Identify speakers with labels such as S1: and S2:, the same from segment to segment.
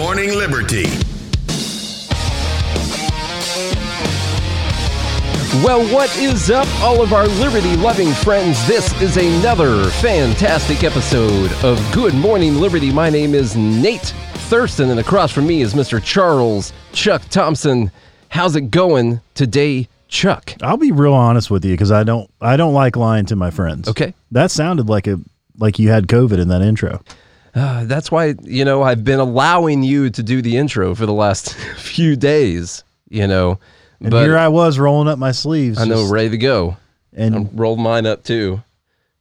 S1: Morning Liberty.
S2: Well, what is up, all of our liberty loving friends? This is another fantastic episode of Good Morning Liberty. My name is Nate Thurston, and across from me is Mr. Charles Chuck Thompson. How's it going today, Chuck?
S3: I'll be real honest with you because I don't I don't like lying to my friends.
S2: Okay.
S3: That sounded like a like you had COVID in that intro.
S2: Uh, that's why, you know, I've been allowing you to do the intro for the last few days, you know.
S3: And
S2: but
S3: here I was rolling up my sleeves.
S2: I know,
S3: just-
S2: ready to go.
S3: and
S2: I rolled mine up too,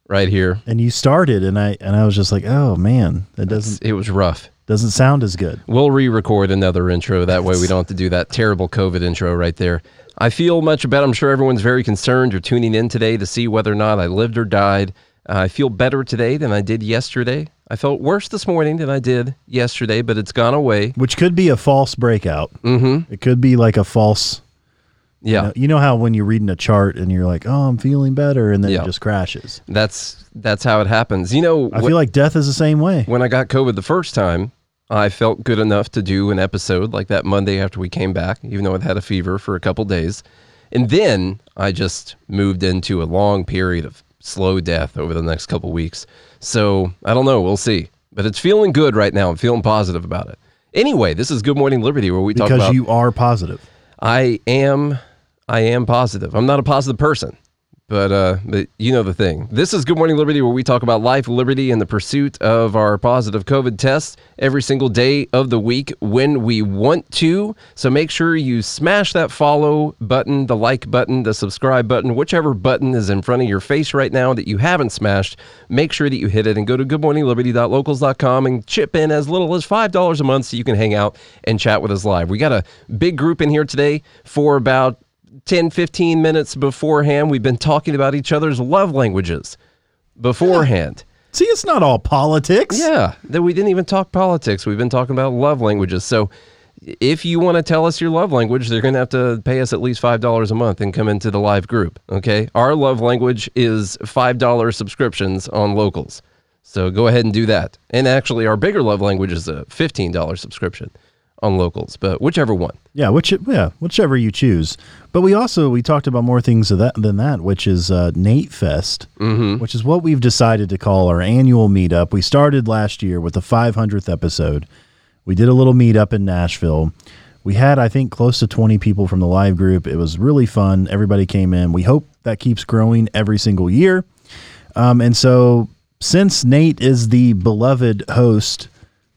S2: right here.
S3: and you started and I and I was just like, oh man, that doesn't
S2: It was rough.
S3: doesn't sound as good.
S2: We'll re-record another intro. That way we don't have to do that terrible COVID intro right there. I feel much better. I'm sure everyone's very concerned. You're tuning in today to see whether or not I lived or died. I feel better today than I did yesterday. I felt worse this morning than I did yesterday, but it's gone away.
S3: Which could be a false breakout. Mm-hmm. It could be like a false.
S2: Yeah,
S3: You know, you know how when you're reading a chart and you're like, oh, I'm feeling better, and then
S2: Yeah.
S3: it just crashes.
S2: that's that's how it happens. You know,
S3: I feel like death is the same way.
S2: when I got COVID the first time, I felt good enough to do an episode like that Monday after we came back, even though I'd had a fever for a couple days. And then I just moved into a long period of slow death over the next couple weeks. So I don't know. We'll see. But it's feeling good right now. I'm feeling positive about it. Anyway, this is Good Morning Liberty, where we talk
S3: Because
S2: about.
S3: you are positive.
S2: I am, I am positive. I'm not a positive person, but uh, but you know the thing. This is Good Morning Liberty, where we talk about life, liberty, and the pursuit of our positive COVID test every single day of the week when we want to. So make sure you smash that follow button, the like button, the subscribe button, whichever button is in front of your face right now that you haven't smashed. Make sure that you hit it and go to goodmorningliberty.locals.com and chip in as little as five dollars a month so you can hang out and chat with us live. We got a big group in here today for about 10, 15 minutes beforehand. We've been talking about each other's love languages beforehand.
S3: See, it's not all politics.
S2: Yeah, that we didn't even talk politics. We've been talking about love languages. So if you want to tell us your love language, they're going to have to pay us at least $5 a month and come into the live group. Okay. Our love language is $5 subscriptions on locals. So go ahead and do that. And actually, our bigger love language is a $15 subscription on locals, but whichever one.
S3: Yeah, which yeah, whichever you choose. But we also we talked about more things of that than that, which is uh, Nate Fest, mm-hmm. which is what we've decided to call our annual meetup. We started last year with the 500th episode. We did a little meetup in Nashville. We had I think close to 20 people from the live group. It was really fun. Everybody came in. We hope that keeps growing every single year. Um, and so since Nate is the beloved host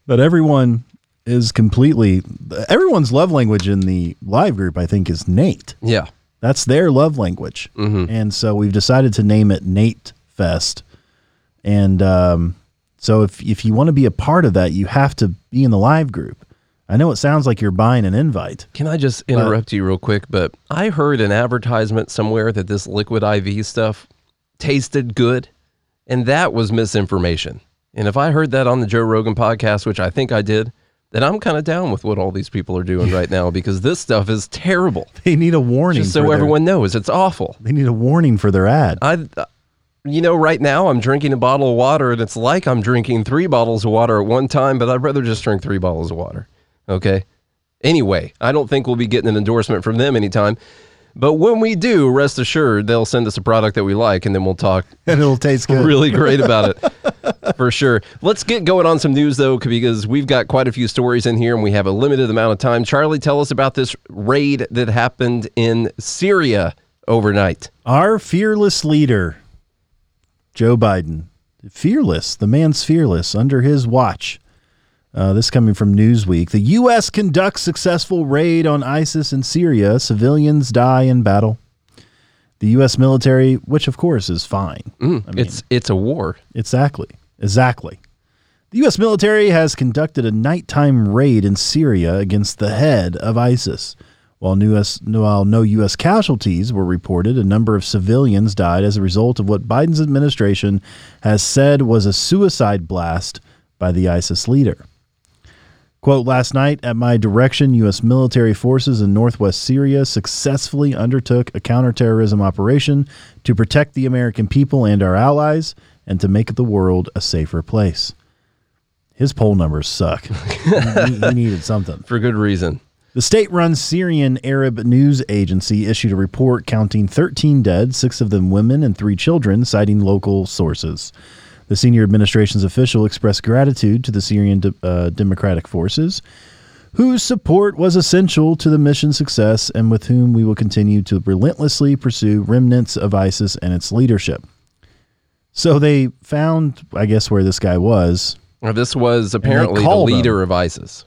S3: that everyone is completely everyone's love language in the live group i think is nate
S2: Yeah.
S3: that's their love language and so we've decided to name it nate fest and um, so if, if you want to be a part of that you have to be in the live group i know it sounds like you're buying an invite
S2: Can I just interrupt you real quick? But I heard an advertisement somewhere that this liquid IV stuff tasted good, and that was misinformation. And if I heard that on the Joe Rogan podcast, which I think I did, then I'm kind of down with what all these people are doing right now because this stuff is terrible.
S3: they need a warning
S2: Just so
S3: their-
S2: everyone knows, it's awful.
S3: they need a warning for their ad
S2: I, uh, you know, right now I'm drinking a bottle of water, and it's like I'm drinking three bottles of water at one time, but I'd rather just drink three bottles of water. Okay. Anyway, I don't think we'll be getting an endorsement from them anytime. But when we do, rest assured, they'll send us a product that we like, and then we'll talk
S3: and it'll taste good
S2: really great about it for sure. Let's get going on some news though, because we've got quite a few stories in here, and we have a limited amount of time. Charlie, tell us about this raid that happened in Syria overnight.
S3: Our fearless leader, Joe Biden, fearless. The man's fearless under his watch. Uh, this coming from Newsweek. The U.S. conducts successful raid on ISIS in Syria. Civilians die in battle. The U.S. military, which of course is fine.
S2: it's it's a war.
S3: Exactly. Exactly. The U.S. military has conducted a nighttime raid in Syria against the head of ISIS. While, US, while no U.S. casualties were reported, a number of civilians died as a result of what Biden's administration has said was a suicide blast by the ISIS leader. Quote, last night, at my direction, U.S. military forces in northwest Syria successfully undertook a counterterrorism operation to protect the American people and our allies and to make the world a safer place. his poll numbers suck. he, he needed something.
S2: For good reason.
S3: The state run Syrian Arab news agency issued a report counting 13 dead, six of them women and three children, citing local sources. The senior administration's official expressed gratitude to the Syrian de- uh, Democratic Forces, whose support was essential to the mission's success and with whom we will continue to relentlessly pursue remnants of ISIS and its leadership. So they found, I guess, where this guy was.
S2: Well, This was apparently the
S3: called him.
S2: leader of ISIS.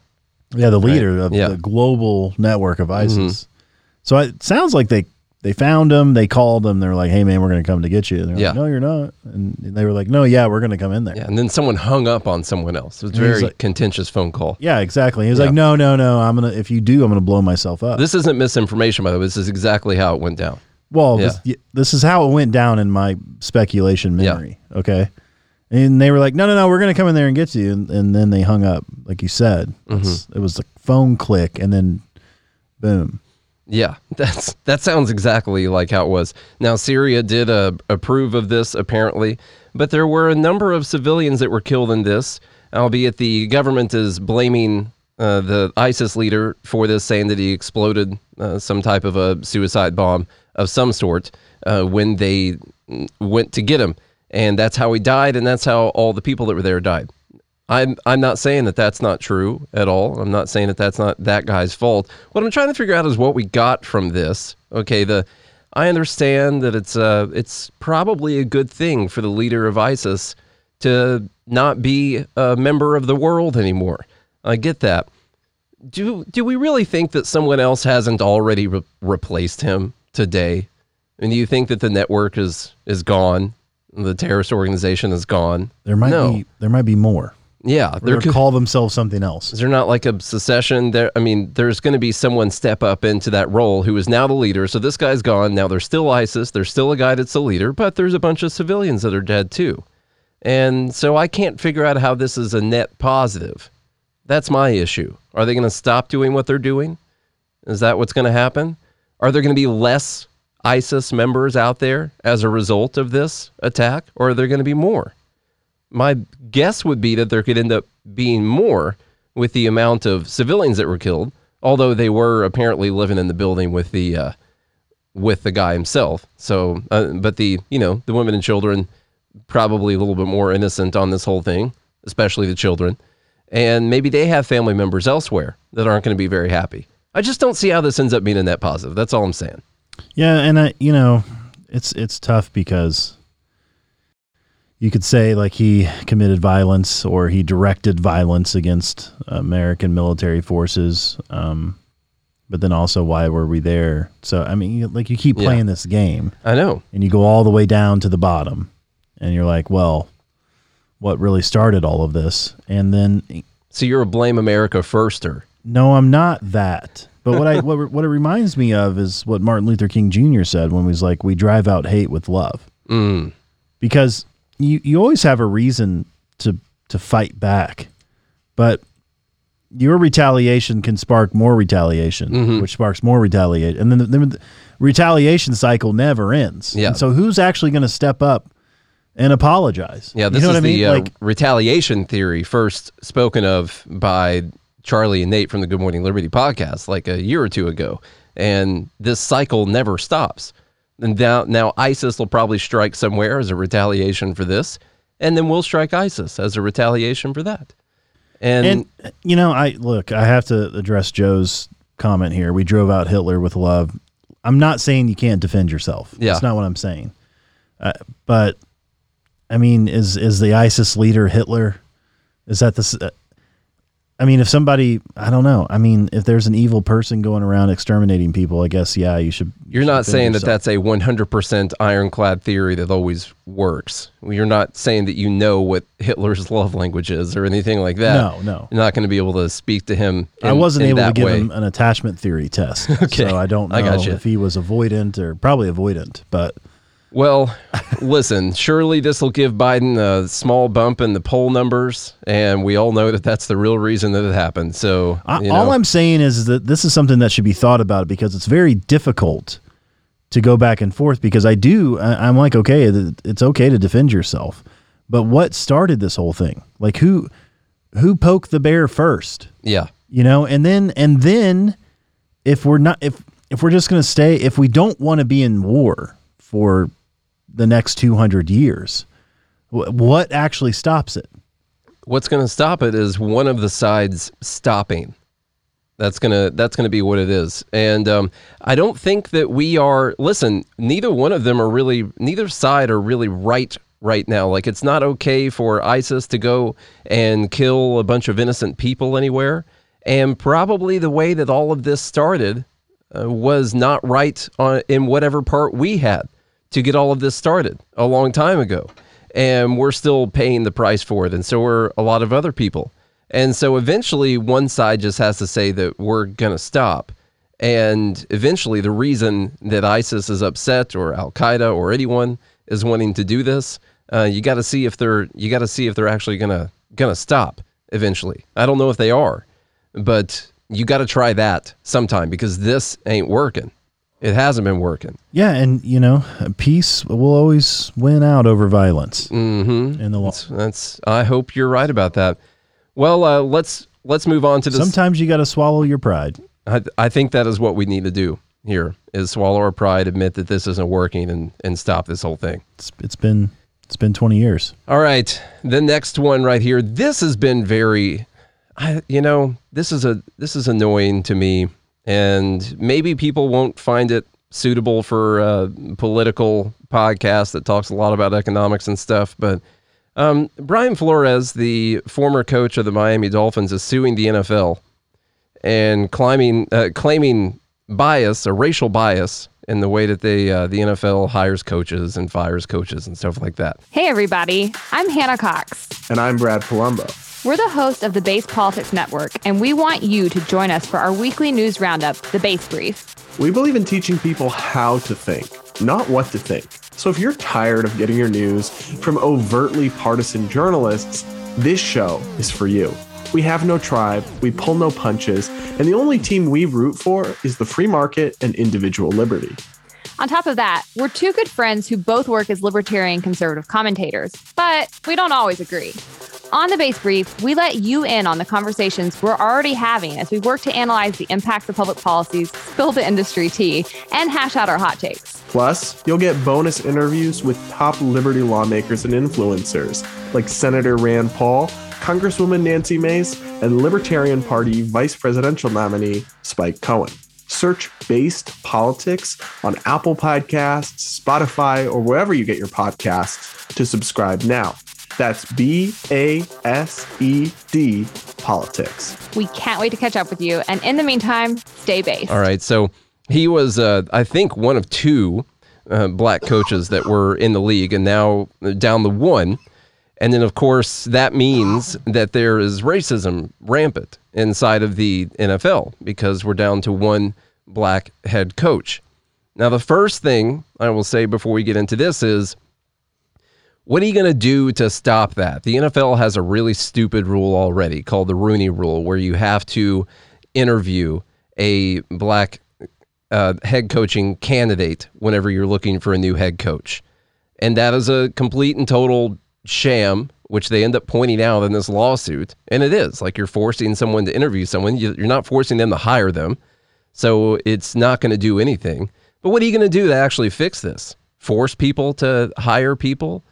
S3: Yeah, the leader of
S2: Yeah.
S3: the global network of ISIS. So it sounds like they they found him. They called him. They're like, "Hey, man, we're going to come to get you." And they're
S2: Yeah.
S3: like, "No, you're not." And they were like, "No, yeah, we're going to come in there."
S2: Yeah, and then someone hung up on someone else. It was a very
S3: like-
S2: contentious phone call.
S3: Yeah, exactly. He was
S2: Yeah.
S3: like, "No, no, no. I'm gonna. If you do, I'm gonna blow myself up."
S2: This isn't misinformation, by the way. This is exactly how it went down.
S3: well,
S2: Yeah.
S3: this, this is how it went down in my speculation memory. Okay. And they were like, "No, no, no. We're going to come in there and get you." And, and then they hung up, like you said.
S2: Mm-hmm.
S3: It was the phone click, and then boom.
S2: Yeah, that's that sounds exactly like how it was. Now Syria did uh, approve of this apparently, but there were a number of civilians that were killed in this. Albeit the government is blaming uh, the ISIS leader for this, saying that he exploded uh, some type of a suicide bomb of some sort uh, when they mm, went to get him, and that's how he died, and that's how all the people that were there died. I'm I'm not saying that that's not true at all. I'm not saying that that's not that guy's fault. What I'm trying to figure out is what we got from this. Okay, the I understand that it's uh it's probably a good thing for the leader of ISIS to not be a member of the world anymore. I get that. Do do we really think that someone else hasn't already re- replaced him today? And do you think that the network is is gone? The terrorist organization is gone.
S3: There might
S2: no.
S3: be there might be more.
S2: Yeah,
S3: They're going
S2: could,
S3: to call themselves something else.
S2: is there not like a secession there? I mean, there's going to be someone step up into that role who is now the leader. So this guy's gone. Now there's still ISIS. There's still a guy that's the leader, but there's a bunch of civilians that are dead too. And so I can't figure out how this is a net positive. That's my issue. Are they going to stop doing what they're doing? Is that what's going to happen? Are there going to be less ISIS members out there as a result of this attack, or are there going to be more? My guess would be that there could end up being more with the amount of civilians that were killed, although they were apparently living in the building with the uh, with the guy himself. So, uh, but the you know the women and children probably a little bit more innocent on this whole thing, especially the children, and maybe they have family members elsewhere that aren't going to be very happy. I just don't see how this ends up being a net positive. That's all I'm saying.
S3: Yeah, and I, you know, it's it's tough because you could say like he committed violence or he directed violence against American military forces. Um, but then also, why were we there? So I mean, like you keep
S2: Yeah.
S3: playing this game
S2: I know.
S3: and you go all the way down to the bottom, and you're like, well, what really started all of this? And then
S2: So you're a blame America firster.
S3: no, I'm not that. But what I what, what it reminds me of is what Martin Luther King Jr. said when he was like, "We drive out hate with love,"
S2: Mm.
S3: because you you always have a reason to to fight back, but your retaliation can spark more retaliation,
S2: Mm-hmm.
S3: which sparks more retaliation, and then the, the retaliation cycle never ends.
S2: Yeah.
S3: And so who's actually going to step up and apologize?
S2: Yeah, this
S3: you know
S2: is
S3: what I mean?
S2: the uh,
S3: like
S2: retaliation theory first spoken of by Charlie and Nate from the Good Morning Liberty podcast like a year or two ago. And this cycle never stops. And now, now ISIS will probably strike somewhere as a retaliation for this, and then we'll strike ISIS as a retaliation for that. And,
S3: And you know, I look, I have to address Joe's comment here. We drove out Hitler with love. I'm not saying you can't defend yourself.
S2: Yeah.
S3: That's not what I'm saying. Uh, but I mean, is is the ISIS leader Hitler? Is that the? I mean, if somebody, I don't know. I mean, if there's an evil person going around exterminating people, I guess yeah, you should.
S2: you're
S3: should
S2: not saying that
S3: yourself.
S2: that's a 100% ironclad theory that always works. You're not saying that you know what Hitler's love language is or anything like that.
S3: No, no.
S2: You're not going to be able to speak to him.
S3: I wasn't
S2: in
S3: able to give
S2: way.
S3: him an attachment theory test.
S2: Okay.
S3: So I don't know
S2: I gotcha.
S3: if he was avoidant or probably avoidant, but
S2: Well, listen, surely this will give Biden a small bump in the poll numbers, and we all know that that's the real reason that it happened. So,
S3: I, all I'm saying is that this is something that should be thought about because it's very difficult to go back and forth. Because I do, I, I'm like, okay, it's okay to defend yourself, but what started this whole thing? Like who, who poked the bear first?
S2: Yeah.
S3: You know, and then and then if we're not if if we're just going to stay if we don't want to be in war for the next 200 years, what actually stops it?
S2: What's going to stop it is one of the sides stopping. That's gonna that's gonna be what it is, and um, I don't think that we are. Listen, neither one of them are really. Neither side are really right right now. Like it's not okay for ISIS to go and kill a bunch of innocent people anywhere, and probably the way that all of this started uh, was not right on in whatever part we had to get all of this started a long time ago, and we're still paying the price for it, and so are a lot of other people. And so eventually, one side just has to say that we're going to stop. And eventually, the reason that ISIS is upset or Al Qaeda or anyone is wanting to do this, uh, you got to see if they're you got to see if they're actually gonna gonna stop eventually. I don't know if they are, but you got to try that sometime because this ain't working. It hasn't been working.
S3: Yeah, and you know, peace will always win out over violence. Mm-hmm. In the long.
S2: That's. I hope you're right about that. Well, uh, let's let's move on to this.
S3: Sometimes you got to swallow your pride.
S2: I, I think that is what we need to do here: is swallow our pride, admit that this isn't working, and and stop this whole thing.
S3: It's, it's been it's been 20 years.
S2: All right, the next one right here. This has been very, I, you know, this is a this is annoying to me, and maybe people won't find it suitable for a political podcast that talks a lot about economics and stuff, but. Um, Brian Flores, the former coach of the Miami Dolphins, is suing the NFL and climbing, uh, claiming bias, a racial bias, in the way that they uh, the NFL hires coaches and fires coaches and stuff like that.
S1: Hey, everybody. I'm Hannah Cox.
S4: And I'm Brad Polumbo.
S1: We're the host of the Based Politics Network, and we want you to join us for our weekly news roundup, The Base Brief.
S4: We believe in teaching people how to think, not what to think. So if you're tired of getting your news from overtly partisan journalists, this show is for you. We have no tribe, we pull no punches, and the only team we root for is the free market and individual liberty.
S1: On top of that, we're two good friends who both work as libertarian conservative commentators, but we don't always agree. On the base brief, we let you in on the conversations we're already having as we work to analyze the impacts of public policies, spill the industry tea, and hash out our hot takes.
S4: Plus, you'll get bonus interviews with top liberty lawmakers and influencers like Senator Rand Paul, Congresswoman Nancy Mace, and Libertarian Party Vice Presidential nominee Spike Cohen. Search Based Politics on Apple Podcasts, Spotify, or wherever you get your podcasts to subscribe now. That's B A S E D Politics.
S1: We can't wait to catch up with you. And in the meantime, stay based.
S2: All right. So he was, uh, I think, one of two uh, black coaches that were in the league, and now down the one. And then, of course, that means that there is racism rampant inside of the NFL because we're down to one black head coach. Now, the first thing I will say before we get into this is what are you going to do to stop that? The NFL has a really stupid rule already called the Rooney Rule, where you have to interview a black uh, head coaching candidate whenever you're looking for a new head coach. And that is a complete and total sham, which they end up pointing out in this lawsuit. And it is like you're forcing someone to interview someone, you're not forcing them to hire them. So it's not going to do anything. But what are you going to do to actually fix this? Force people to hire people?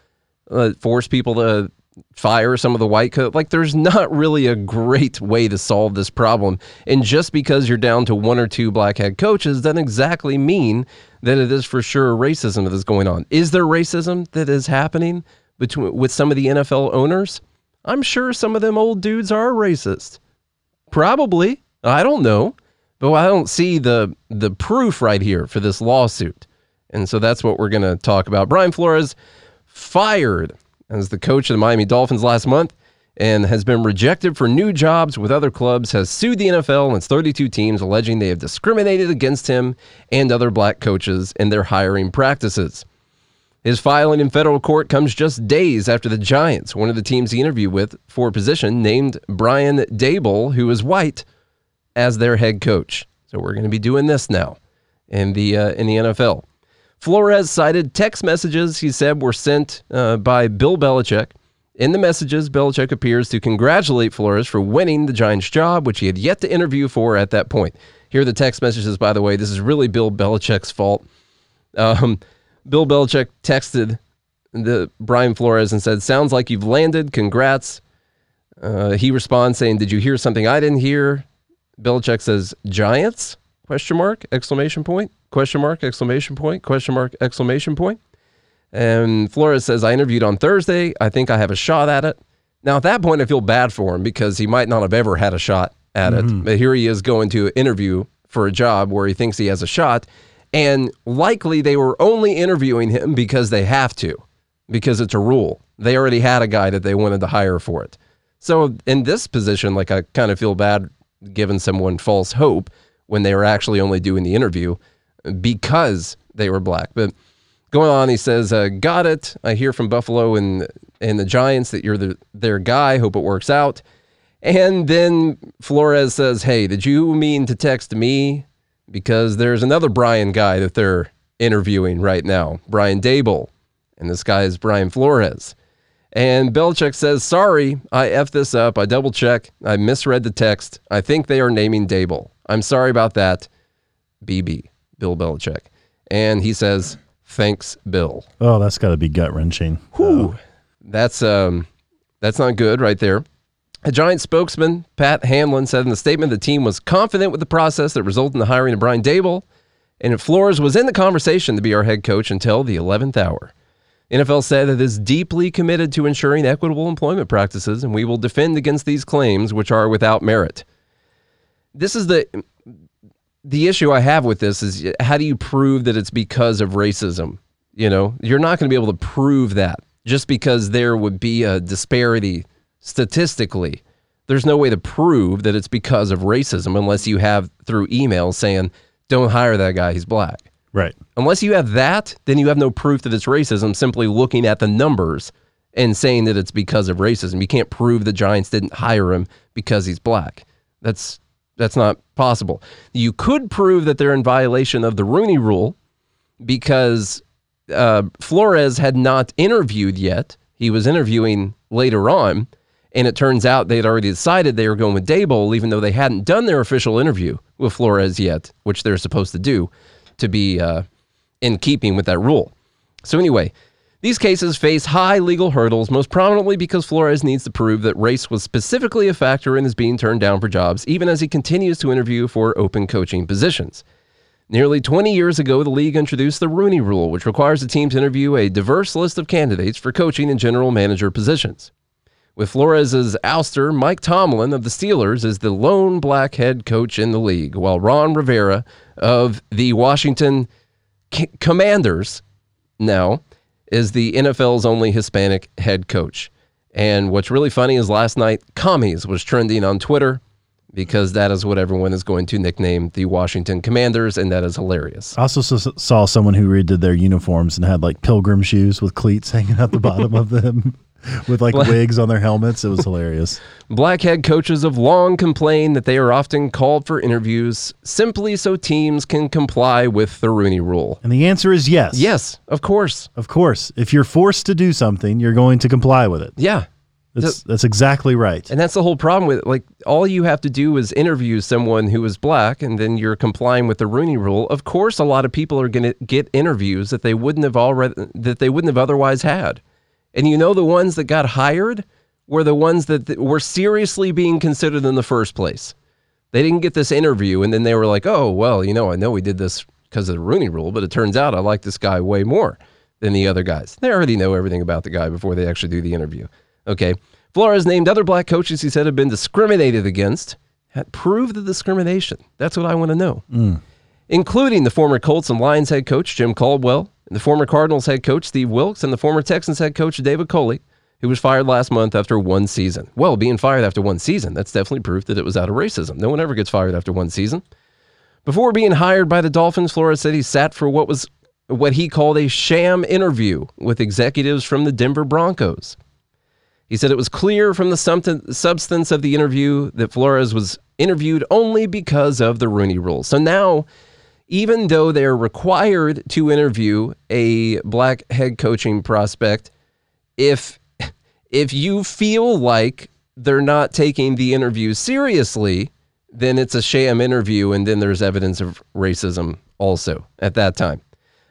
S2: Uh, force people to fire some of the white coat. Like, there's not really a great way to solve this problem. And just because you're down to one or two black head coaches doesn't exactly mean that it is for sure racism that is going on. Is there racism that is happening between with some of the NFL owners? I'm sure some of them old dudes are racist. Probably. I don't know. But I don't see the the proof right here for this lawsuit. And so that's what we're going to talk about. Brian Flores fired as the coach of the Miami Dolphins last month and has been rejected for new jobs with other clubs, has sued the NFL and its 32 teams, alleging they have discriminated against him and other black coaches in their hiring practices. His filing in federal court comes just days after the Giants, one of the teams he interviewed with for a position, named Brian Daboll, who is white, as their head coach. So we're going to be doing this now in the uh, in the NFL. Flores cited text messages he said were sent uh, by Bill Belichick In the messages, Belichick appears to congratulate Flores for winning the Giants job, which he had yet to interview for at that point. Here are the text messages, by the way. This is really Bill Belichick's fault. Um, Bill Belichick texted the Brian Flores and said, "Sounds like you've landed. Congrats." Uh, he responds saying, "Did you hear something I didn't hear?" Belichick says, "Giants?" Question mark! Exclamation point! Question mark! Exclamation point! Question mark! Exclamation point! And Flores says, "I interviewed on Thursday. I think I have a shot at it." Now, at that point, I feel bad for him because he might not have ever had a shot at it. Mm-hmm. But here he is going to interview for a job where he thinks he has a shot. And likely they were only interviewing him because they have to, because it's a rule. They already had a guy that they wanted to hire for it. So in this position, like I kind of feel bad giving someone false hope when they were actually only doing the interview because they were black. But going on, he says, uh, "Got it. I hear from Buffalo and and the Giants that you're the, their guy. Hope it works out." And then Flores says, "Hey, did you mean to text me? Because there's another Brian guy that they're interviewing right now, Brian Daboll, and this guy is Brian Flores." And Belichick says, "Sorry, I f this up. I double check. I misread the text. I think they are naming Daboll. I'm sorry about that. BB, Bill Belichick." And he says, "Thanks, Bill."
S3: Oh, that's got to be gut wrenching.
S2: Whew. That's um, that's not good right there. A Giants spokesman, Pat Hanlon, said in the statement the team was confident with the process that resulted in the hiring of Brian Daboll, and Flores was in the conversation to be our head coach until the 11th hour. NFL said it is deeply committed to ensuring equitable employment practices, and we will defend against these claims, which are without merit. This is the the issue I have with this is how do you prove that it's because of racism? You know, you're not going to be able to prove that just because there would be a disparity statistically. There's no way to prove that it's because of racism unless you have through email saying, don't hire that guy, he's black.
S3: Right.
S2: Unless you have that, then you have no proof that it's racism simply looking at the numbers and saying that it's because of racism. You can't prove the Giants didn't hire him because he's black. That's that's not possible. You could prove that they're in violation of the Rooney rule because uh, Flores had not interviewed yet. He was interviewing later on, and it turns out they had already decided they were going with Daboll, even though they hadn't done their official interview with Flores yet, which they're supposed to do to be uh, in keeping with that rule. So, anyway, these cases face high legal hurdles, most prominently because Flores needs to prove that race was specifically a factor in his being turned down for jobs, even as he continues to interview for open coaching positions. Nearly 20 years ago, the league introduced the Rooney Rule, which requires a team to interview a diverse list of candidates for coaching and general manager positions. With Flores's ouster, Mike Tomlin of the Steelers is the lone black head coach in the league, while Ron Rivera of the Washington C- Commanders now is the NFL's only Hispanic head coach. And what's really funny is last night, commies was trending on Twitter because that is what everyone is going to nickname the Washington Commanders, and that is hilarious.
S3: I also saw someone who redid their uniforms and had like pilgrim shoes with cleats hanging out the bottom of them with like wigs on their helmets. It was hilarious.
S2: Black head coaches have long complained that they are often called for interviews simply so teams can comply with the Rooney Rule.
S3: And the answer is yes.
S2: Yes, of course.
S3: Of course. If you're forced to do something, you're going to comply with it.
S2: Yeah.
S3: That's, that's exactly right.
S2: And that's the whole problem with it. Like all you have to do is interview someone who is black and then you're complying with the Rooney rule. Of course a lot of people are going to get interviews that they wouldn't have already that they wouldn't have otherwise had. And you know the ones that got hired were the ones that th- were seriously being considered in the first place. They didn't get this interview and then they were like, "Oh, well, you know, I know we did this because of the Rooney rule, but it turns out I like this guy way more than the other guys." They already know everything about the guy before they actually do the interview. Okay. Flores named other black coaches he said have been discriminated against. Prove the discrimination. That's what I want to know. Hmm. Including the former Colts and Lions head coach Jim Caldwell, the former Cardinals head coach Steve Wilks, and the former Texans head coach David Culley, who was fired last month after one season. Well, being fired after one season, that's definitely proof that it was out of racism. No one ever gets fired after one season. Before being hired by the Dolphins, Flores said he sat for what was what he called a sham interview with executives from the Denver Broncos. He said it was clear from the substance of the interview that Flores was interviewed only because of the Rooney rule. So now, even though they're required to interview a black head coaching prospect, if If you feel like they're not taking the interview seriously, then it's a sham interview, and then there's evidence of racism also at that time.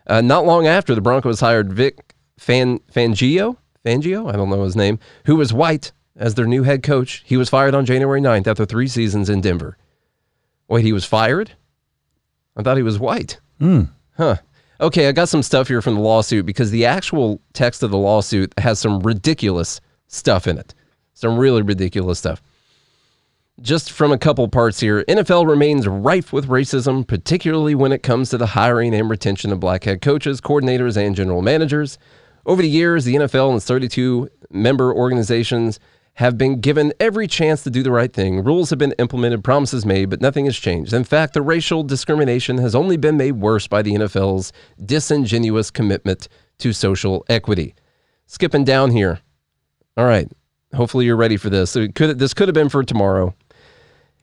S2: Uh, not long after, the Broncos hired Vic Fan, Fangio, Fangio, I don't know his name, who was white as their new head coach. He was fired on January 9th after three seasons in Denver. Wait, he was fired? I thought he was white. Hmm. Huh. Okay, I got some stuff here from the lawsuit because the actual text of the lawsuit has some ridiculous stuff in it. Some really ridiculous stuff. Just from a couple parts here, NFL remains rife with racism, particularly when it comes to the hiring and retention of black head coaches, coordinators, and general managers. Over the years, the NFL and its 32 member organizations have been given every chance to do the right thing. Rules have been implemented, promises made, but nothing has changed. In fact, the racial discrimination has only been made worse by the NFL's disingenuous commitment to social equity. Skipping down here. All right. Hopefully you're ready for this. So it could this could have been for tomorrow.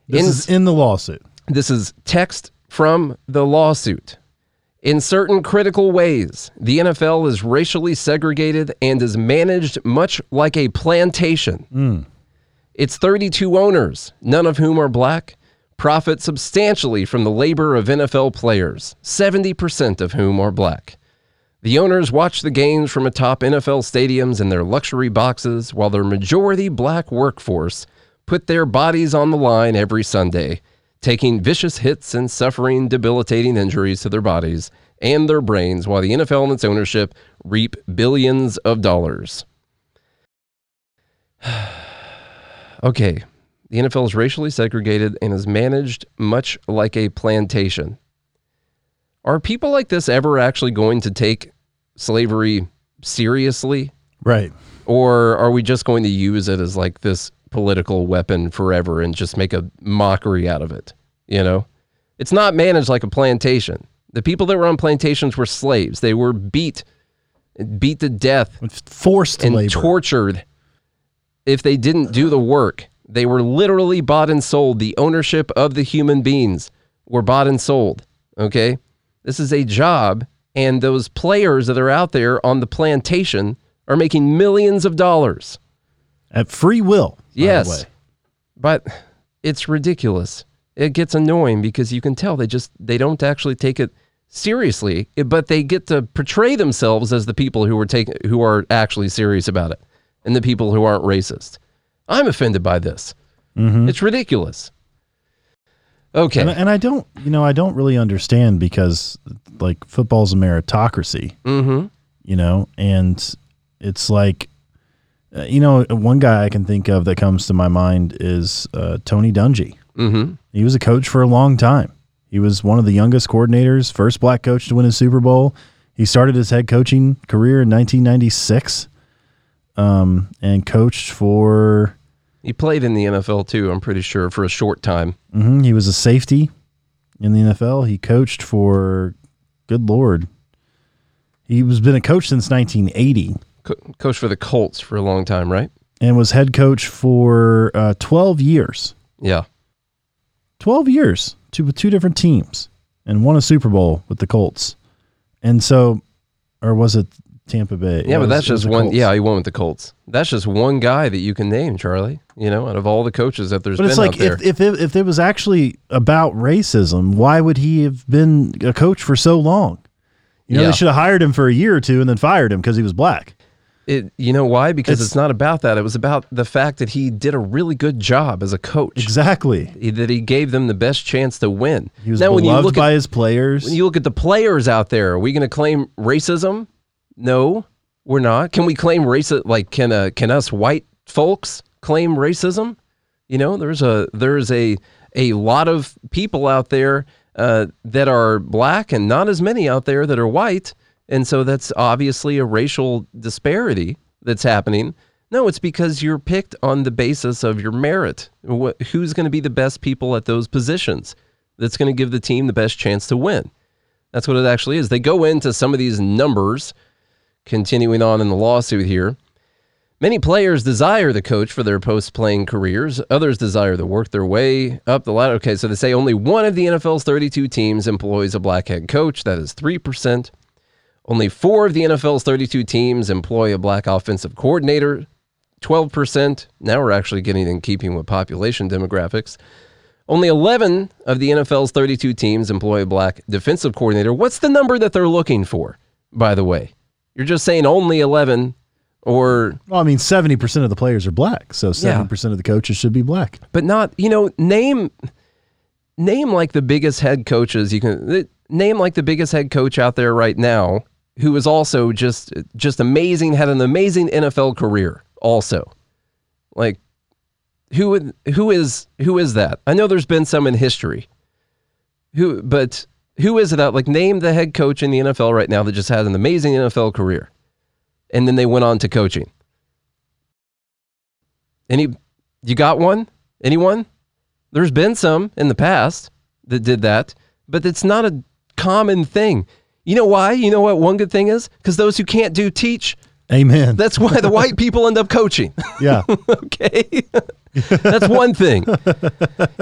S3: This
S2: In-
S3: is in the lawsuit.
S2: This is text from the lawsuit. In certain critical ways, the NFL is racially segregated and is managed much like a plantation. Hmm. Its 32 owners, none of whom are black, profit substantially from the labor of NFL players, 70% of whom are black. The owners watch the games from atop NFL stadiums in their luxury boxes, while their majority black workforce put their bodies on the line every Sunday, taking vicious hits and suffering debilitating injuries to their bodies and their brains, while the NFL and its ownership reap billions of dollars. okay, the NFL is racially segregated and is managed much like a plantation. Are people like this ever actually going to take slavery seriously?
S3: Right.
S2: Or are we just going to use it as like this political weapon forever and just make a mockery out of it? You know? It's not managed like a plantation. The people that were on plantations were slaves. They were beat, beat to death,
S3: forced
S2: and
S3: labor.
S2: tortured if they didn't do the work. They were literally bought and sold. The ownership of the human beings were bought and sold. Okay? This is a job, and those players that are out there on the plantation are making millions of dollars.
S3: At free will.
S2: Yes. But it's ridiculous. It gets annoying because you can tell they just they don't actually take it seriously, but they get to portray themselves as the people who are taking who are actually serious about it and the people who aren't racist. I'm offended by this. It's ridiculous. Okay.
S3: And, and I don't, you know, I don't really understand because like football's a meritocracy,
S2: mm-hmm.
S3: you know, and it's like, uh, you know, one guy I can think of that comes to my mind is uh, Tony Dungy.
S2: Mm-hmm.
S3: He was a coach for a long time. He was one of the youngest coordinators, first black coach to win a Super Bowl. He started his head coaching career in 1996 um, and coached for,
S2: He played in the NFL too, I'm pretty sure, for a short time.
S3: mhm, he was a safety in the NFL. He coached for, good Lord, he was been a coach since 1980
S2: Co- coached for the Colts for a long time, right?
S3: and was head coach for uh, 12 years.
S2: Yeah.
S3: 12 years to with two different teams and won a Super Bowl with the Colts. And so, or was it Tampa Bay?
S2: Yeah,
S3: It
S2: but that's just one.
S3: Colts.
S2: Yeah, he won with the Colts. That's just one guy that you can name, Charlie. You know, out of all the coaches that there's
S3: But
S2: been
S3: it's like if if it, if it was actually about racism, why would he have been a coach for so long? You know,
S2: Yeah.
S3: they should have hired him for a year or two and then fired him because he was black.
S2: It, you know why? Because
S3: It's-
S2: it's, not about that. It was about the fact that he did a really good job as a coach.
S3: Exactly.
S2: He- That he gave them the best chance to win.
S3: He was
S2: now, when you
S3: beloved
S2: look
S3: by
S2: at
S3: his players.
S2: when you look at the players out there, are we going to claim racism? No, we're not. Can we claim racism? Like, can uh, can us white folks claim racism? You know, there's a there's a a lot of people out there uh, that are black, and not as many out there that are white, and so that's obviously a racial disparity that's happening. No, it's because you're picked on the basis of your merit. Wh- who's going to be the best people at those positions? That's going to give the team the best chance to win. That's what it actually is. They go into some of these numbers, continuing on in the lawsuit here. Many players desire the coach for their post playing careers. Others desire to work their way up the ladder. Okay, so they say only one of the NFL's 32 teams employs a black head coach. That is 3%. Only four of the NFL's 32 teams employ a black offensive coordinator. 12%. Now we're actually getting in keeping with population demographics. Only 11 of the NFL's 32 teams employ a black defensive coordinator. What's the number that they're looking for, by the way? You're just saying only 11 or
S3: Well, I mean, 70% of the players are black, so 70% of the coaches should be black.
S2: but not, you know, name name like the biggest head coaches you can name like the biggest head coach out there right now who is also just just amazing, had an amazing NFL career also. Like who who is who is that? I know there's been some in history. Who but who is out like name the head coach in the NFL right now that just had an amazing NFL career and then they went on to coaching. Any you got one? Anyone? There's been some in the past that did that, but it's not a common thing. You know why? You know what one good thing is? Because those who can't do teach.
S3: Amen.
S2: That's why the white people end up coaching.
S3: yeah.
S2: okay. That's one thing.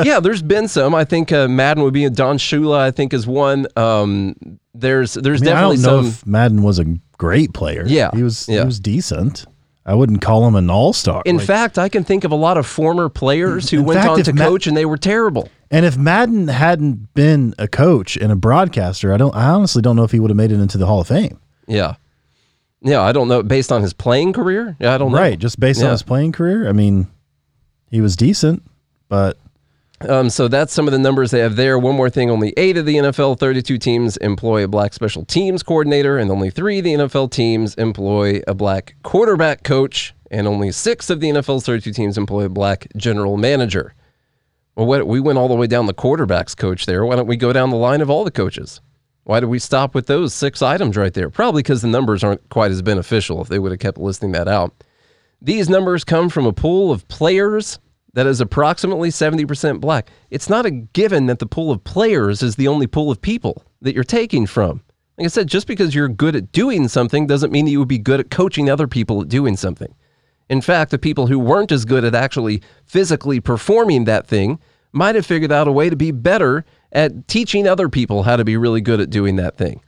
S2: Yeah, there's been some. I think uh, Madden would be a Don Shula. I think is one. Um, there's there's
S3: I, mean, I
S2: definitely
S3: don't know
S2: some.
S3: if Madden was a great player.
S2: Yeah,
S3: He was
S2: yeah.
S3: he was decent. I wouldn't call him an all-star.
S2: in
S3: Like,
S2: fact, I can think of a lot of former players who went
S3: fact,
S2: on to
S3: Ma-
S2: coach and they were terrible.
S3: And if Madden hadn't been a coach and a broadcaster, I don't I honestly don't know if he would have made it into the Hall of Fame.
S2: Yeah, yeah. I don't know. Based on his playing career, yeah, I don't know.
S3: Right, just based on his playing career. I mean, he was decent, but
S2: Um, so that's some of the numbers they have there. One more thing only eight of the NFL 32 teams employ a black special teams coordinator, and only three of the NFL teams employ a black quarterback coach, and only six of the NFL's 32 teams employ a black general manager. Well, what, we went all the way down the quarterbacks coach there. Why don't we go down the line of all the coaches? Why did we stop with those six items right there? Probably because the numbers aren't quite as beneficial if they would have kept listing that out. These numbers come from a pool of players that is approximately 70% black. It's not a given that the pool of players is the only pool of people that you're taking from. Like I said, just because you're good at doing something doesn't mean that you would be good at coaching other people at doing something. In fact, the people who weren't as good at actually physically performing that thing might have figured out a way to be better at teaching other people how to be really good at doing that thing.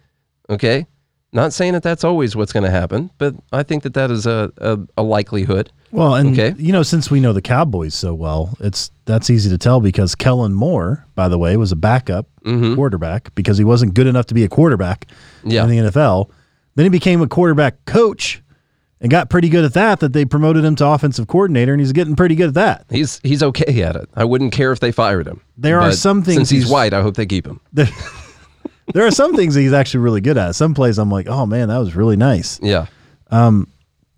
S2: Okay? Not saying that that's always what's going to happen, but I think that that is a, a, a likelihood.
S3: well, and
S2: Okay.
S3: you know, since we know the Cowboys so well, it's that's easy to tell because Kellen Moore, by the way, was a backup mm-hmm. quarterback because he wasn't good enough to be a quarterback
S2: Yeah.
S3: in the NFL. Then he became a quarterback coach and got pretty good at that. That they promoted him to offensive coordinator, and he's getting pretty good at that.
S2: He's he's okay at it. I wouldn't care if they fired him.
S3: There are some things
S2: Since he's,
S3: he's-
S2: white, I hope they keep him.
S3: There, there are some things that he's actually really good at. Some plays I'm like, oh man, that was really nice.
S2: Yeah.
S3: Um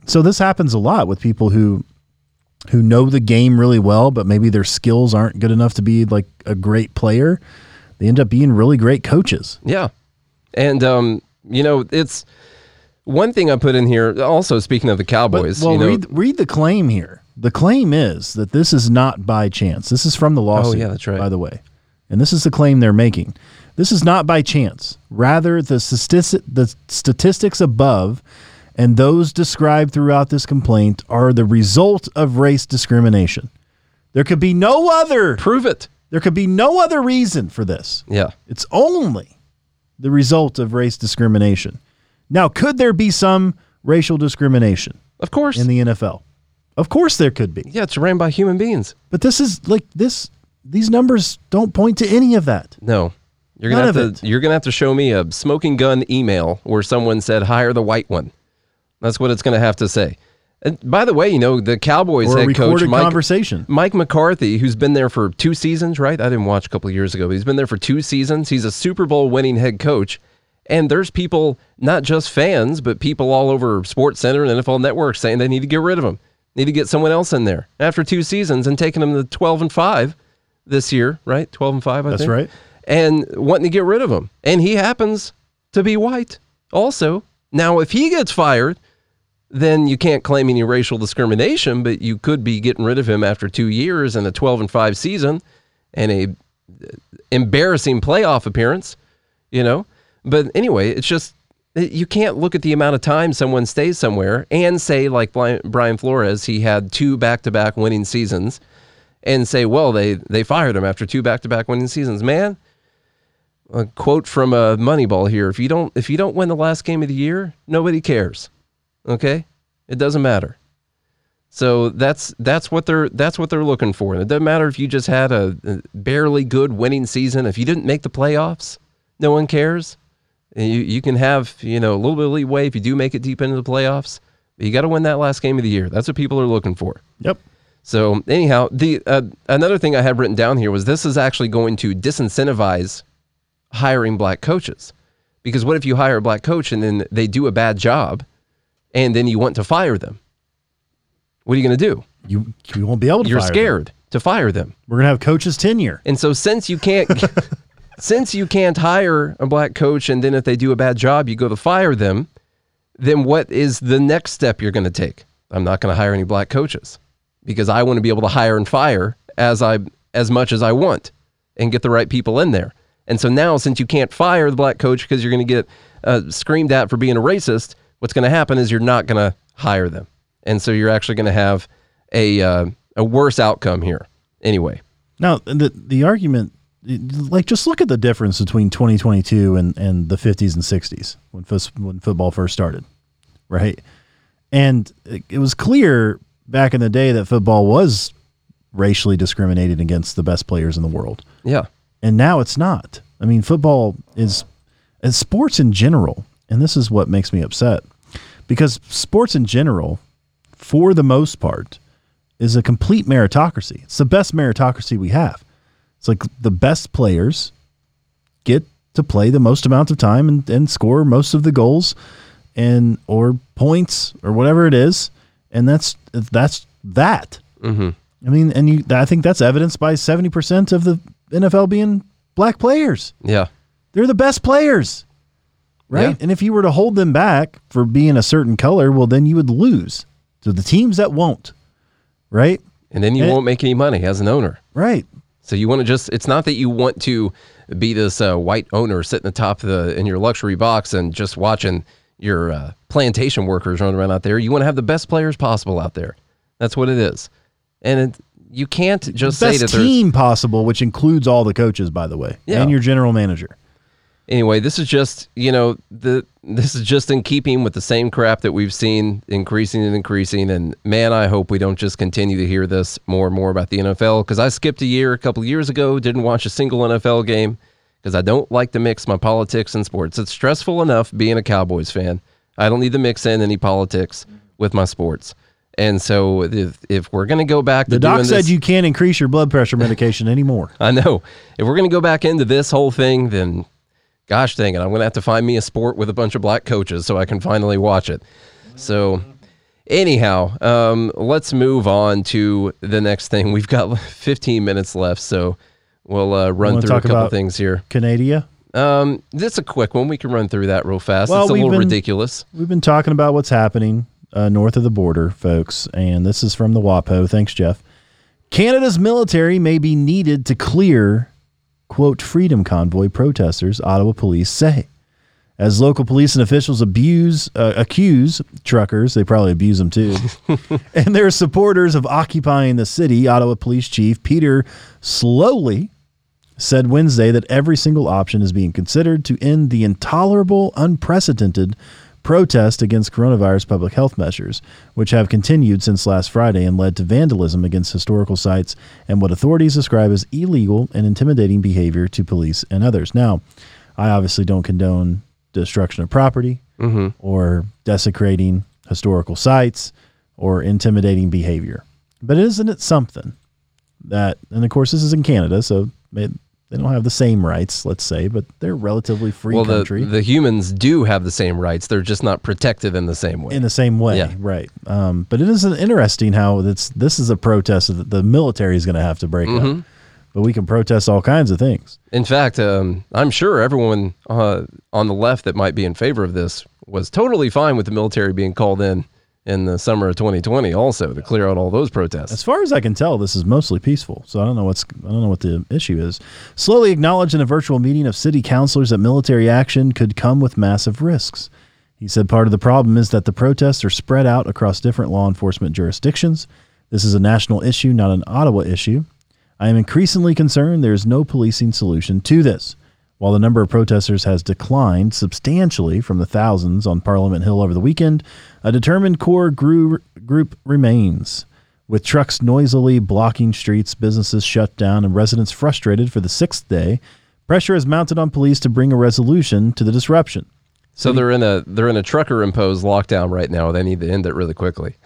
S3: So this happens a lot with people who who know the game really well, but maybe their skills aren't good enough to be like a great player. They end up being really great coaches.
S2: Yeah. And um, you know, it's one thing I put in here. Also, speaking of the
S3: But,
S2: Cowboys,
S3: well,
S2: you know,
S3: read read the claim here. The claim is that this is not by chance. This is from the lawsuit.
S2: Oh, yeah, that's right.
S3: By the way, and this is the claim they're making. This is not by chance. Rather, the statistic, the statistics above and those described throughout this complaint are the result of race discrimination. There could be no other.
S2: prove it.
S3: There could be no other reason for this.
S2: Yeah.
S3: It's only the result of race discrimination. Now, could there be some racial discrimination
S2: Of course.
S3: in the NFL? Of course there could be.
S2: yeah, it's ran by human beings.
S3: But this is like this these numbers don't point to any of that.
S2: No. You're gonna
S3: None
S2: have to
S3: it.
S2: you're gonna have to show me a smoking gun email where someone said hire the white one. That's what it's gonna have to say. And by the way, you know the Cowboys head coach Mike
S3: conversation.
S2: Mike McCarthy, who's been there for two seasons, right? I didn't watch a couple of years ago, but he's been there for two seasons. He's a Super Bowl winning head coach. And there's people, not just fans, but people all over Sports Center and NFL Network saying they need to get rid of him. Need to get someone else in there after two seasons and taking him to 12 and 5 this year, right? 12 and 5, I think.
S3: That's
S2: think.
S3: right.
S2: And wanting to get rid of him. And he happens to be white also. Now, if he gets fired, then you can't claim any racial discrimination, but you could be getting rid of him after two years and a 12 and 5 season and a uh, embarrassing playoff appearance, you know? But anyway, it's just eh, you can't look at the amount of time someone stays somewhere and say, like Brian Flores, he had two back to back winning seasons and say, well, they, they fired him after two back to back winning seasons. Man, a quote from a Moneyball here: If you don't if you don't win the last game of the year, nobody cares. Okay, it doesn't matter. So that's that's what they're that's what they're looking for. It doesn't matter if you just had a barely good winning season. If you didn't make the playoffs, no one cares. You you can have you know a little bit of leeway if you do make it deep into the playoffs. But you got to win that last game of the year. That's what people are looking for.
S3: Yep.
S2: So anyhow, the uh, another thing I had written down here was this is actually going to disincentivize hiring black coaches, because what if you hire a black coach and then they do a bad job, and then you want to fire them? What are you going to do?
S3: You you won't be able to.
S2: You're
S3: fire them.
S2: scared to fire them,
S3: We're gonna have coaches tenure.
S2: and so since you can't. Since you can't hire a black coach and then if they do a bad job, you go to fire them, then what is the next step you're going to take? I'm not going to hire any black coaches because I want to be able to hire and fire as I as much as I want and get the right people in there. And so now, since you can't fire the black coach because you're going to get uh, screamed at for being a racist, what's going to happen is you're not going to hire them, and so you're actually going to have a uh, a worse outcome here. Anyway,
S3: Now, the the argument, like, just look at the difference between 2022 and, and the 50s and 60s when fos- when football first started, right? And it, it was clear back in the day that football was racially discriminated against the best players in the world,
S2: yeah,
S3: and now it's not. I mean, football is, as sports in general, and this is what makes me upset, because sports in general, for the most part, is a complete meritocracy. It's the best meritocracy we have. It's like the best players get to play the most amount of time and, and score most of the goals and or points or whatever it is, and that's that's that. Mm-hmm. I mean, and you, I think that's evidenced by seventy percent of the NFL being black players.
S2: yeah,
S3: They're the best players, right?
S2: Yeah.
S3: And if you were to hold them back for being a certain color, well, then you would lose to the teams that won't, right?
S2: and then you
S3: Eh.
S2: won't make any money as an owner.
S3: Right.
S2: So you want to just it's not that you want to be this uh, white owner sitting at the top of the in your luxury box and just watching your uh, plantation workers run around out there. You want to have the best players possible out there. That's what it is. And it, you can't just say
S3: Best
S2: that
S3: team possible, which includes all the coaches, by the way,
S2: Yeah.
S3: and your general manager.
S2: Anyway, this is just you know the this is just in keeping with the same crap that we've seen increasing and increasing. And man, I hope we don't just continue to hear this more and more about the NFL because I skipped a year a couple of years ago, didn't watch a single NFL game because I don't like to mix my politics and sports. It's stressful enough being a Cowboys fan. I don't need to mix in any politics with my sports. And so if, if we're going to go back to
S3: The doc said
S2: this-
S3: you can't increase your blood pressure medication anymore.
S2: I know. If we're going to go back into this whole thing, then gosh dang it, I'm going to have to find me a sport with a bunch of black coaches so I can finally watch it. So, anyhow, um, let's move on to the next thing. We've got 15 minutes left, so we'll uh, run through a couple things here.
S3: Canada.
S2: Um, this is a quick one. We can run through that real fast.
S3: Well,
S2: it's a little
S3: been-
S2: ridiculous.
S3: We've been talking about what's happening uh, north of the border, folks, and this is from the WAPO. Thanks, Jeff. Canada's military may be needed to clear, quote, freedom convoy protesters, Ottawa police say. As local police and officials abuse, uh, accuse truckers, they probably abuse them too, and their supporters of occupying the city, Ottawa Police Chief Peter Sloly said Wednesday that every single option is being considered to end the intolerable, unprecedented protest against coronavirus public health measures, which have continued since last Friday and led to vandalism against historical sites and what authorities describe as illegal and intimidating behavior to police and others. Now, I obviously don't condone destruction of property mm-hmm. or desecrating historical sites or intimidating behavior. But isn't it something that, and of course, this is in Canada, so they, they don't have the same rights, let's say, but they're relatively free
S2: Well, the,
S3: country
S2: the humans do have the same rights. They're just not protected in the same way.
S3: in the same way,
S2: Yeah.
S3: right? Um, but it is interesting how it's this is a protest that the military is going to have to break
S2: Mm-hmm.
S3: up, but we can protest all kinds of things.
S2: In fact, um, I'm sure everyone uh, on the left that might be in favor of this was totally fine with the military being called in in the summer of 2020, also to clear out all those protests.
S3: As far as I can tell, this is mostly peaceful. So I don't know what's I don't know what the issue is. Sloly acknowledged in a virtual meeting of city councilors that military action could come with massive risks. He said part of the problem is that the protests are spread out across different law enforcement jurisdictions. This is a national issue, not an Ottawa issue. I am increasingly concerned there is no policing solution to this. While the number of protesters has declined substantially from the thousands on Parliament Hill over the weekend, a determined core group remains. With trucks noisily blocking streets, businesses shut down, and residents frustrated for the sixth day, pressure is mounted on police to bring a resolution to the disruption.
S2: So they're in a they're in a trucker imposed lockdown right now. They need to end it really quickly.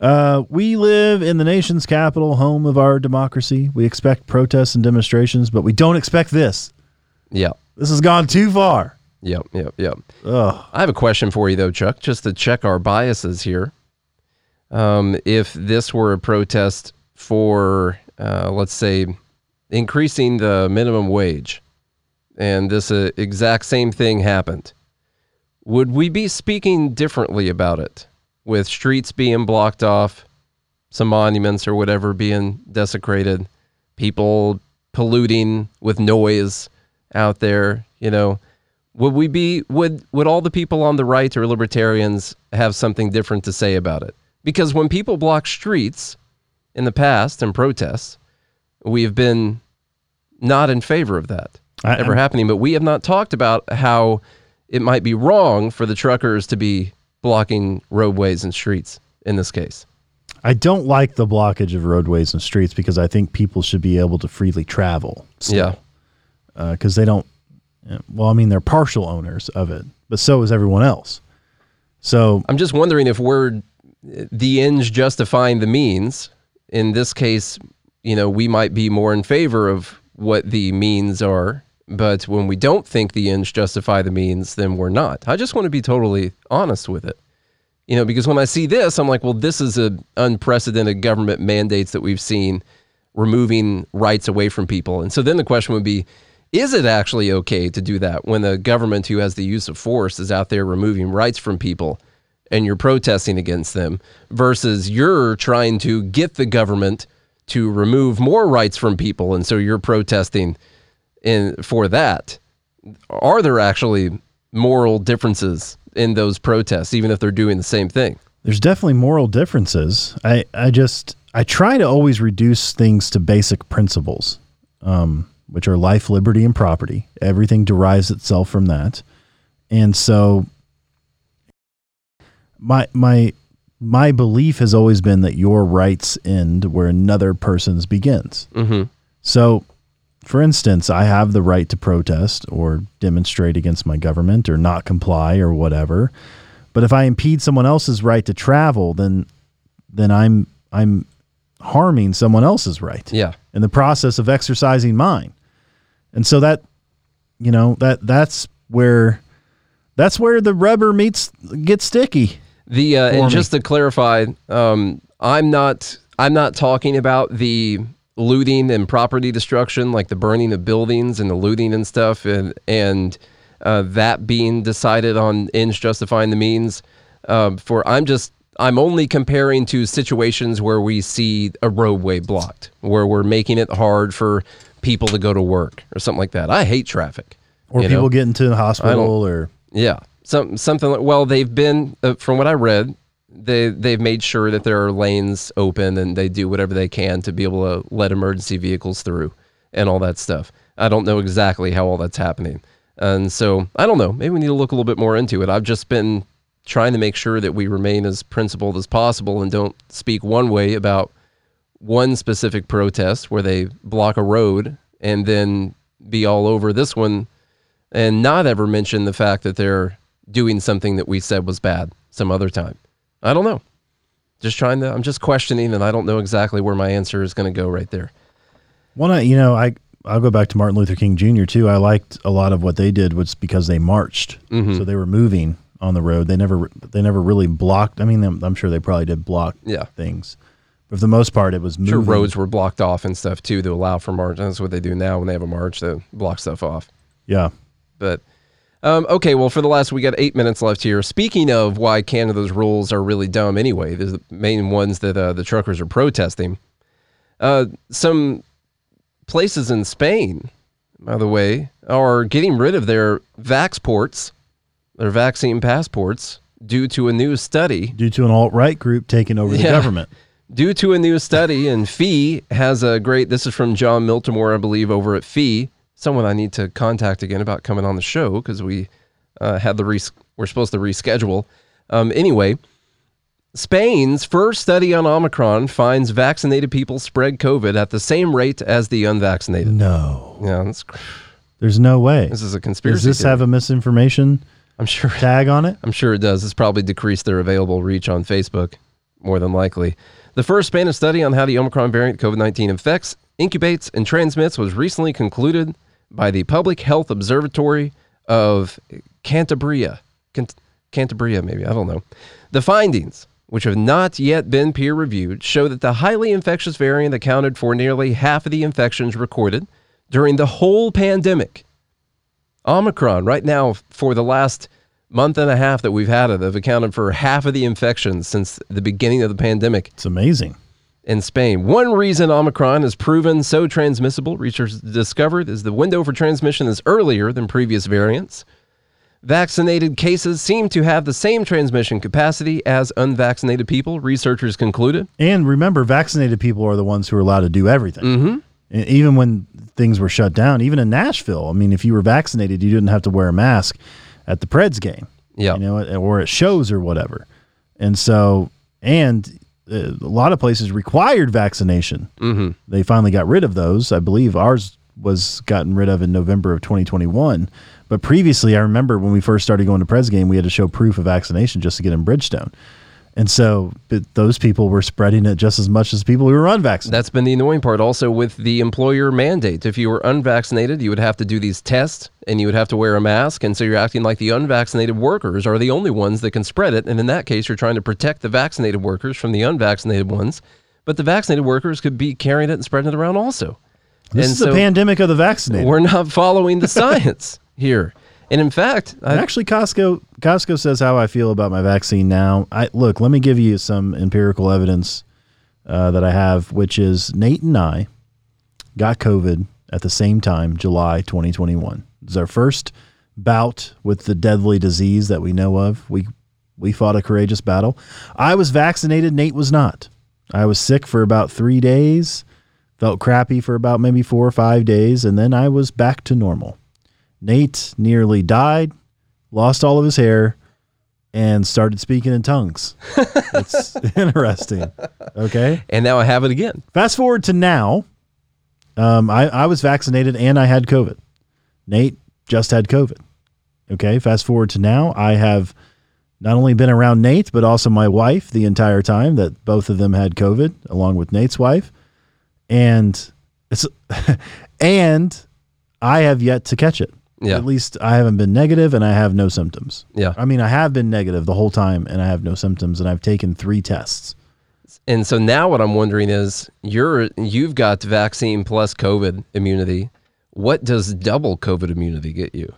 S3: Uh, we live in the nation's capital, home of our democracy. We expect protests and demonstrations, but we don't expect this.
S2: Yeah.
S3: This has gone too far.
S2: Yep. Yep. Yep.
S3: Ugh.
S2: I have a question for you though, Chuck, just to check our biases here. Um, if this were a protest for, uh, let's say, increasing the minimum wage, and this uh, exact same thing happened, would we be speaking differently about it? With streets being blocked off, some monuments or whatever being desecrated, people polluting with noise out there, you know, would we be would would all the people on the right or libertarians have something different to say about it? Because when people block streets in the past and protests, we have been not in favor of that
S3: I-
S2: ever
S3: I'm-
S2: happening. But we have not talked about how it might be wrong for the truckers to be blocking roadways and streets in this case.
S3: I don't like the blockage of roadways and streets because I think people should be able to freely travel.
S2: Yeah.
S3: Uh, because they don't, well, I mean, they're partial owners of it, but so is everyone else. So
S2: I'm just wondering if we're the ends justifying the means. In this case, you know, we might be more in favor of what the means are, but when we don't think the ends justify the means, then we're not. I just want to be totally honest with it. You know, because when I see this, I'm like, well, this is a unprecedented government mandates that we've seen removing rights away from people. And so then the question would be, is it actually okay to do that when the government who has the use of force is out there removing rights from people and you're protesting against them versus you're trying to get the government to remove more rights from people and so you're protesting in for that? Are there actually moral differences in those protests even if they're doing the same thing?
S3: There's definitely moral differences. I, I just, I try to always reduce things to basic principles, um, which are life, liberty, and property. Everything derives itself from that. And so my, my, my belief has always been that your rights end where another person's begins.
S2: mm-hmm.
S3: So, for instance, I have the right to protest or demonstrate against my government or not comply or whatever. But if I impede someone else's right to travel, then then I'm I'm harming someone else's right
S2: yeah
S3: in the process of exercising mine. And so that you know, that that's where that's where the rubber meets gets sticky.
S2: The uh, and
S3: me.
S2: just to clarify, um, I'm not I'm not talking about the looting and property destruction, like the burning of buildings and the looting and stuff, and and uh, that being decided on ends justifying the means. Um, for I'm just I'm only comparing to situations where we see a roadway blocked, where we're making it hard for people to go to work or something like that. I hate traffic.
S3: Or people
S2: know?
S3: get into the hospital or
S2: Yeah, some something like well, they've been uh, from what I read, they they've made sure that there are lanes open and they do whatever they can to be able to let emergency vehicles through and all that stuff. I don't know exactly how all that's happening, and so I don't know. Maybe we need to look a little bit more into it. I've just been trying to make sure that we remain as principled as possible and don't speak one way about one specific protest where they block a road and then be all over this one and not ever mention the fact that they're doing something that we said was bad some other time. I don't know. Just trying to, I'm just questioning, and I don't know exactly where my answer is going to go right there.
S3: Well, I- you know, I I'll go back to Martin Luther King Jr. too. I liked a lot of what they did was because they marched, mm-hmm. so they were moving on the road. They never they never really blocked. I mean, I'm, I'm sure they probably did block
S2: Yeah.
S3: things, but for the most part, it was moving.
S2: Sure, roads were blocked off and stuff too to allow for march. That's what they do now when they have a march to block stuff off.
S3: Yeah,
S2: But um, okay, well, for the last, we got eight minutes left here. Speaking of why Canada's rules are really dumb anyway, there's the main ones that uh, the truckers are protesting. Uh, some places in Spain, by the way, are getting rid of their vax ports, their vaccine passports, due to a new study
S3: due to an alt right group taking over the
S2: Yeah.
S3: government.
S2: due to a new study, and Fee has a great. This is from Jon Miltimore, I believe, over at Fee. Someone I need to contact again about coming on the show because we uh, had the res- we're supposed to reschedule. Um, anyway, Spain's first study on Omicron finds vaccinated people spread COVID at the same rate as the unvaccinated.
S3: No,
S2: Yeah, that's,
S3: there's no way.
S2: this is a conspiracy.
S3: Does this
S2: theory.
S3: have a misinformation
S2: I'm sure.
S3: tag on it?
S2: I'm sure it does. It's probably decreased their available reach on Facebook, more than likely. The first Spanish study on how the Omicron variant COVID 19 infects, incubates, and transmits was recently concluded by the Public Health Observatory of Cantabria. Cant- Cantabria, maybe. I don't know. The findings, which have not yet been peer reviewed, show that the highly infectious variant accounted for nearly half of the infections recorded during the whole pandemic. Omicron, right now, for the last month and a half that we've had it, have accounted for half of the infections since the beginning of the pandemic
S3: It's amazing.
S2: in Spain. One reason Omicron is proven so transmissible, researchers discovered, is the window for transmission is earlier than previous variants. Vaccinated cases seem to have the same transmission capacity as unvaccinated people, researchers concluded.
S3: And remember, vaccinated people are the ones who are allowed to do everything. Mm-hmm. Even when things were shut down, even in Nashville, I mean, if you were vaccinated, you didn't have to wear a mask at the Preds game.
S2: Yeah.
S3: You know, or at shows or whatever. And so, and uh, a lot of places required vaccination. Mm-hmm. They finally got rid of those. I believe ours was gotten rid of in November of 2021. But previously, I remember when we first started going to Preds game, we had to show proof of vaccination just to get in Bridgestone. And so but those people were spreading it just as much as people who were unvaccinated.
S2: That's been the annoying part also with the employer mandate. If you were unvaccinated, you would have to do these tests and you would have to wear a mask. And so you're acting like the unvaccinated workers are the only ones that can spread it. And in that case, you're trying to protect the vaccinated workers from the unvaccinated ones. But the vaccinated workers could be carrying it and spreading it around also.
S3: this
S2: and
S3: is
S2: so
S3: the pandemic of the vaccinated.
S2: we're not following the science here. And in fact, I,
S3: Actually, Costco Costco says how I feel about my vaccine now. I look. Let me give you some empirical evidence uh, that I have, which is Nate and I got COVID at the same time, July 2021. It's our first bout with the deadly disease that we know of. We we fought a courageous battle. I was vaccinated. Nate was not. I was sick for about three days. Felt crappy for about maybe four or five days, and then I was back to normal. Nate nearly died, lost all of his hair, and started speaking in tongues. it's interesting. Okay.
S2: and now I have it again.
S3: Fast forward to now. Um, I, I was vaccinated and I had COVID. Nate just had COVID. Okay. Fast forward to now. I have not only been around Nate, but also my wife the entire time that both of them had COVID, along with Nate's wife. And it's, and I have yet to catch it.
S2: Yeah.
S3: At least I haven't been negative and I have no symptoms.
S2: Yeah.
S3: I mean, I have been negative the whole time and I have no symptoms and I've taken three tests.
S2: And so now what I'm wondering is you're you've got vaccine plus COVID immunity. What does double COVID immunity get you?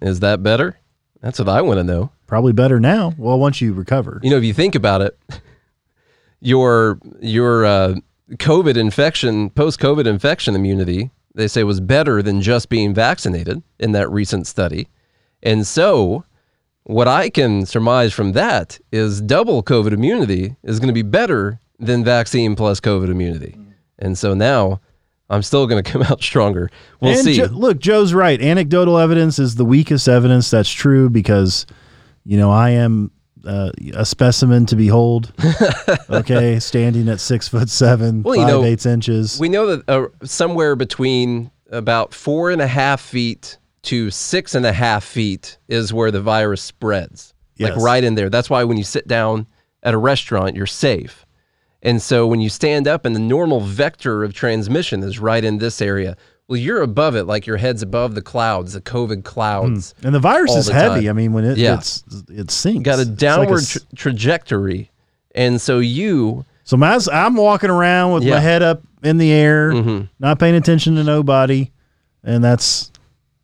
S2: Is that better? That's what I want to know.
S3: Probably better now. Well, once you recover.
S2: You know, if you think about it, your your uh, COVID infection, post COVID infection immunity, they say was better than just being vaccinated in that recent study. And so, what I can surmise from that is double COVID immunity is going to be better than vaccine plus COVID immunity. And so now I'm still going to come out stronger. We'll
S3: and
S2: see.
S3: Jo- look, Joe's right. Anecdotal evidence is the weakest evidence. That's true because, you know, I am uh, a specimen to behold. okay, standing at six foot seven,
S2: Well,
S3: five
S2: know,
S3: eighths inches.
S2: We know that uh, somewhere between about four and a half feet to six and a half feet is where the virus spreads. Like right in there. That's why when you sit down at a restaurant, you're safe. And so when you stand up and the normal vector of transmission is right in this area, well, you're above it, like your head's above the clouds, the COVID clouds.
S3: and the virus is
S2: the
S3: heavy.
S2: time.
S3: I mean, when it
S2: Yeah.
S3: it's it sinks.
S2: Got a
S3: It's like
S2: downward tra- trajectory. And so you,
S3: so as I'm walking around with
S2: Yeah.
S3: my head up in the air,
S2: Mhm.
S3: not paying attention to nobody, and that's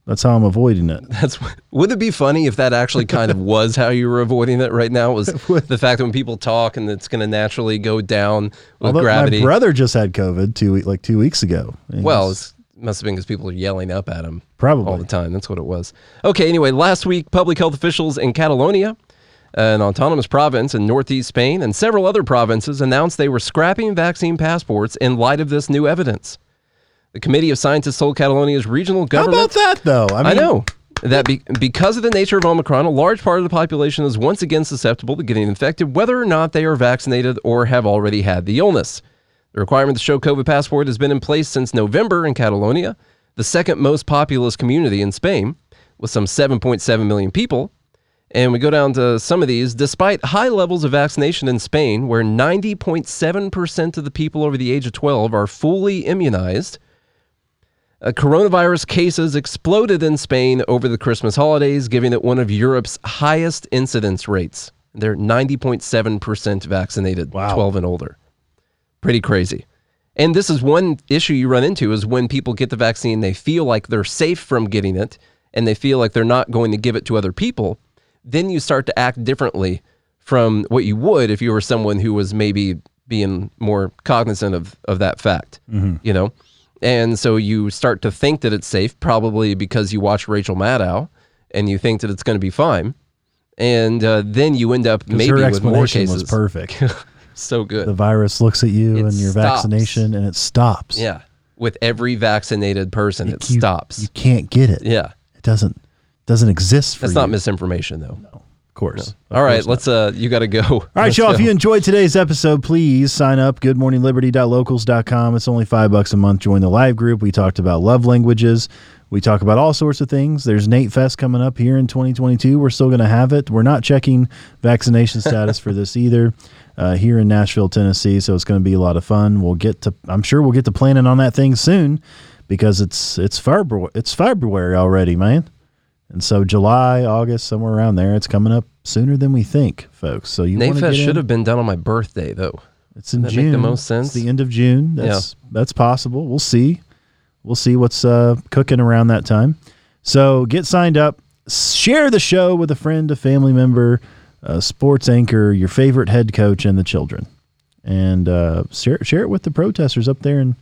S3: that's how I'm avoiding it.
S2: That's would it be funny if that actually kind of was how you were avoiding it right now? Was the fact that when people talk and it's going to naturally go down with
S3: Although
S2: gravity?
S3: my brother just had COVID two like two weeks ago.
S2: Well,
S3: he's-
S2: it must have been because people are yelling up at him
S3: Probably.
S2: all the time. That's what it was. Okay. Anyway, last week, public health officials in Catalonia, an autonomous province in northeast Spain, and several other provinces announced they were scrapping vaccine passports in light of this new evidence. The committee of scientists told Catalonia's regional government.
S3: how about that though? I,
S2: I know. that be, because of the nature of Omicron, a large part of the population is once again susceptible to getting infected, whether or not they are vaccinated or have already had the illness. The requirement to show COVID passport has been in place since November in Catalonia, the second most populous community in Spain, with some 7.7 million people. And we go down to some of these. Despite high levels of vaccination in Spain, where 90.7% of the people over the age of 12 are fully immunized, uh, coronavirus cases exploded in Spain over the Christmas holidays, giving it one of Europe's highest incidence rates. They're 90.7% vaccinated,
S3: Wow.
S2: 12 and older. Pretty crazy. And this is one issue you run into is when people get the vaccine, they feel like they're safe from getting it and they feel like they're not going to give it to other people. Then you start to act differently from what you would if you were someone who was maybe being more cognizant of, of that fact, you know? And so you start to think that it's safe, probably because you watch Rachel Maddow and you think that it's going to be fine. And uh, then you end up maybe
S3: her
S2: with more
S3: explanation
S2: cases.
S3: was perfect.
S2: so good.
S3: the virus looks at you
S2: It
S3: and your
S2: stops.
S3: vaccination, and it stops.
S2: Yeah. With every vaccinated person, it
S3: You-
S2: stops.
S3: You can't get it.
S2: yeah.
S3: It doesn't doesn't exist for
S2: That's
S3: you.
S2: not misinformation, though. No.
S3: Of course. Of
S2: All right.
S3: course.
S2: Let's, uh, you got to go.
S3: All right, y'all. If you enjoyed today's episode, please sign up. GoodMorningLiberty.locals.com. It's only five bucks a month. Join the live group. We talked about love languages. We talk about all sorts of things. There's Nate Fest coming up here in 2022. We're still going to have it. We're not checking vaccination status for this either uh, here in Nashville, Tennessee. So it's going to be a lot of fun. We'll get to. I'm sure we'll get to planning on that thing soon because it's it's February. It's February already, man. And so July, August, somewhere around there, it's coming up sooner than we think, folks. So you to
S2: Nate
S3: Fest
S2: should have been done on my birthday, though.
S3: It's in
S2: that make
S3: June.
S2: the most
S3: It's
S2: sense?
S3: the end of June. That's that's possible. We'll see. We'll see what's uh, cooking around that time. So get signed up. Share the show with a friend, a family member, a sports anchor, your favorite head coach, and the children. And uh, share share it with the protesters up there in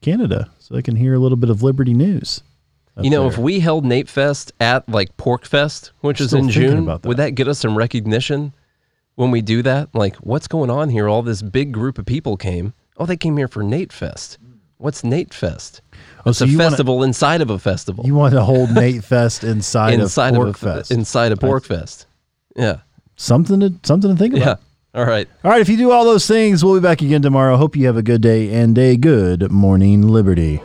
S3: Canada, so they can hear a little bit of Liberty news.
S2: You know,
S3: there.
S2: if we held Nate Fest at like PorcFest, which is in June,
S3: that.
S2: would that get us some recognition when we do that? Like, what's going on here? All this big group of people came. Oh, they came here for Nate Fest. What's Nate Fest?
S3: Oh,
S2: It's
S3: so
S2: a
S3: you wanna-
S2: festival inside of a festival.
S3: you want to hold Nate Fest inside,
S2: inside
S3: of
S2: of,
S3: Pork
S2: a,
S3: Fest,
S2: inside of PorcFest. Yeah.
S3: Something to something to think about.
S2: Yeah. All right.
S3: All right, if you do all those things, we'll be back again tomorrow. Hope you have a good day and a good morning, Liberty.